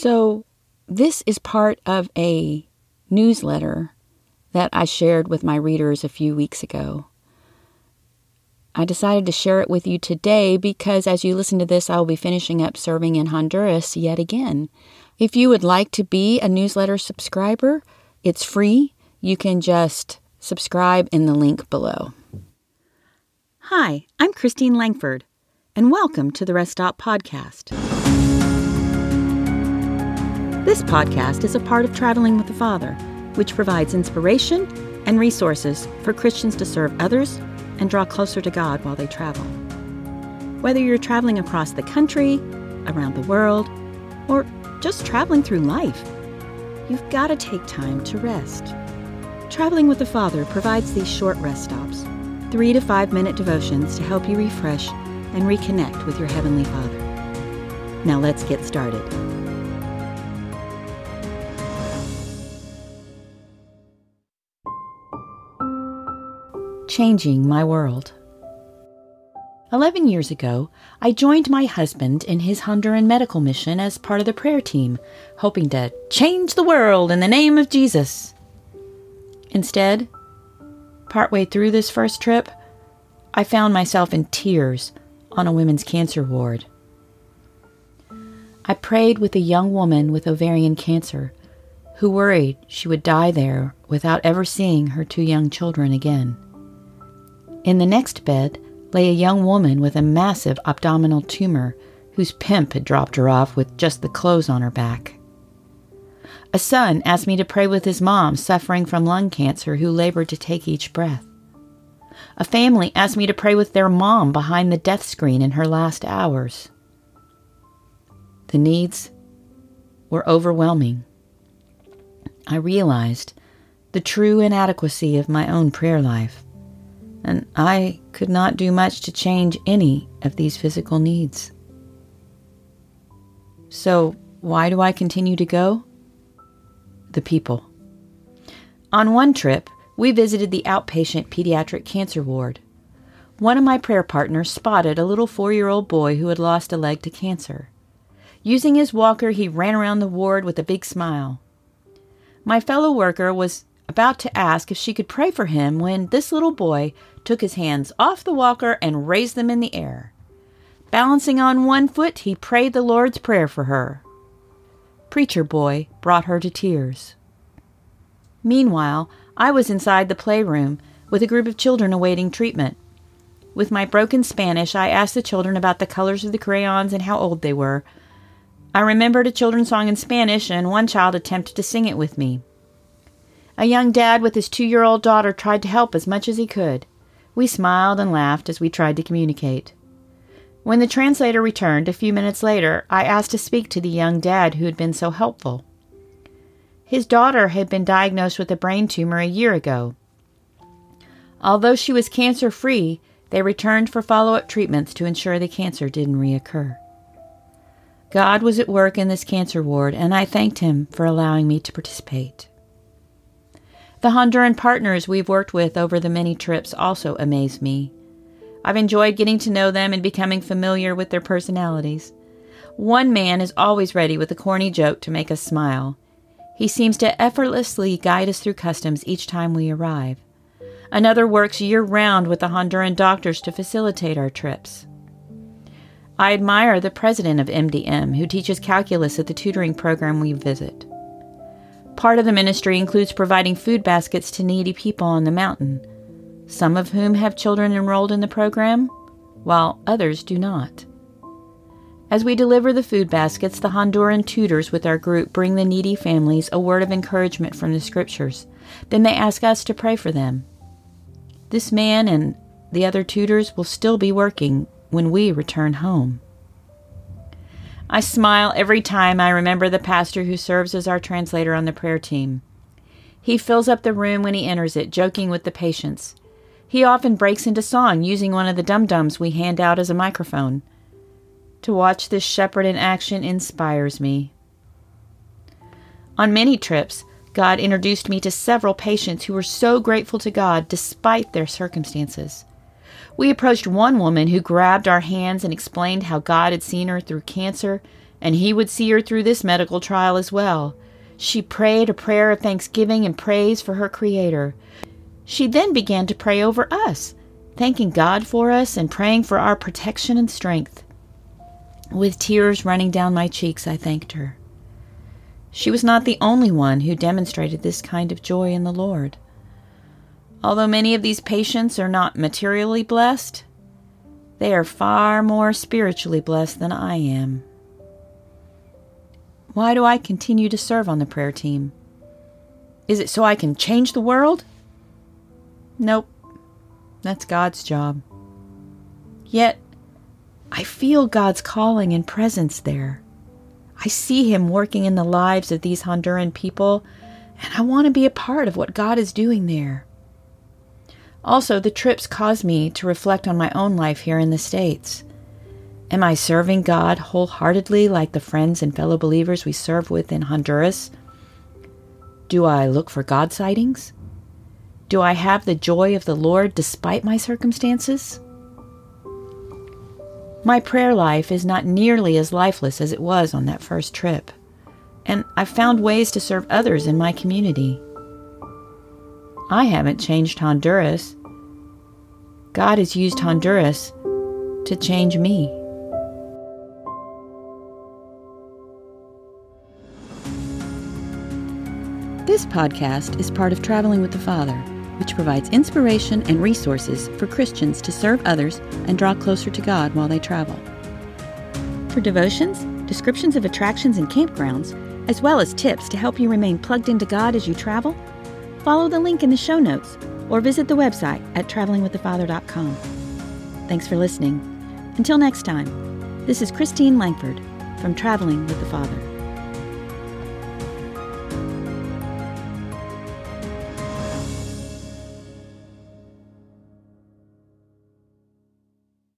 So, this is part of a newsletter that I shared with my readers a few weeks ago. I decided to share it with you today because as you listen to this, I will be finishing up serving in Honduras yet again. If you would like to be a newsletter subscriber, it's free. You can just subscribe in the link below. Hi, I'm Christine Langford, and welcome to the Rest Stop Podcast. This podcast is a part of Traveling with the Father, which provides inspiration and resources for Christians to serve others and draw closer to God while they travel. Whether you're traveling across the country, around the world, or just traveling through life, you've got to take time to rest. Traveling with the Father provides these short rest stops, three to five minute devotions to help you refresh and reconnect with your Heavenly Father. Now let's get started. Changing my world. Eleven years ago, I joined my husband in his Honduran medical mission as part of the prayer team, hoping to change the world in the name of Jesus. Instead, partway through this first trip, I found myself in tears on a women's cancer ward. I prayed with a young woman with ovarian cancer who worried she would die there without ever seeing her two young children again. In the next bed lay a young woman with a massive abdominal tumor whose pimp had dropped her off with just the clothes on her back. A son asked me to pray with his mom suffering from lung cancer who labored to take each breath. A family asked me to pray with their mom behind the death screen in her last hours. The needs were overwhelming. I realized the true inadequacy of my own prayer life and I could not do much to change any of these physical needs. So, why do I continue to go? The people. On one trip, we visited the outpatient pediatric cancer ward. One of my prayer partners spotted a little four year old boy who had lost a leg to cancer. Using his walker, he ran around the ward with a big smile. My fellow worker was about to ask if she could pray for him when this little boy took his hands off the walker and raised them in the air. Balancing on one foot, he prayed the Lord's Prayer for her. Preacher Boy brought her to tears. Meanwhile, I was inside the playroom with a group of children awaiting treatment. With my broken Spanish, I asked the children about the colors of the crayons and how old they were. I remembered a children's song in Spanish, and one child attempted to sing it with me. A young dad with his two year old daughter tried to help as much as he could. We smiled and laughed as we tried to communicate. When the translator returned a few minutes later, I asked to speak to the young dad who had been so helpful. His daughter had been diagnosed with a brain tumor a year ago. Although she was cancer free, they returned for follow up treatments to ensure the cancer didn't reoccur. God was at work in this cancer ward, and I thanked Him for allowing me to participate. The Honduran partners we've worked with over the many trips also amaze me. I've enjoyed getting to know them and becoming familiar with their personalities. One man is always ready with a corny joke to make us smile. He seems to effortlessly guide us through customs each time we arrive. Another works year round with the Honduran doctors to facilitate our trips. I admire the president of MDM, who teaches calculus at the tutoring program we visit. Part of the ministry includes providing food baskets to needy people on the mountain, some of whom have children enrolled in the program, while others do not. As we deliver the food baskets, the Honduran tutors with our group bring the needy families a word of encouragement from the scriptures. Then they ask us to pray for them. This man and the other tutors will still be working when we return home. I smile every time I remember the pastor who serves as our translator on the prayer team. He fills up the room when he enters it, joking with the patients. He often breaks into song using one of the dum dums we hand out as a microphone. To watch this shepherd in action inspires me. On many trips, God introduced me to several patients who were so grateful to God despite their circumstances. We approached one woman who grabbed our hands and explained how God had seen her through cancer and He would see her through this medical trial as well. She prayed a prayer of thanksgiving and praise for her Creator. She then began to pray over us, thanking God for us and praying for our protection and strength. With tears running down my cheeks, I thanked her. She was not the only one who demonstrated this kind of joy in the Lord. Although many of these patients are not materially blessed, they are far more spiritually blessed than I am. Why do I continue to serve on the prayer team? Is it so I can change the world? Nope. That's God's job. Yet, I feel God's calling and presence there. I see Him working in the lives of these Honduran people, and I want to be a part of what God is doing there. Also, the trips cause me to reflect on my own life here in the States. Am I serving God wholeheartedly like the friends and fellow believers we serve with in Honduras? Do I look for God sightings? Do I have the joy of the Lord despite my circumstances? My prayer life is not nearly as lifeless as it was on that first trip, and I've found ways to serve others in my community. I haven't changed Honduras. God has used Honduras to change me. This podcast is part of Traveling with the Father, which provides inspiration and resources for Christians to serve others and draw closer to God while they travel. For devotions, descriptions of attractions and campgrounds, as well as tips to help you remain plugged into God as you travel, follow the link in the show notes or visit the website at travelingwiththefather.com. Thanks for listening. Until next time, this is Christine Langford from Traveling with the Father.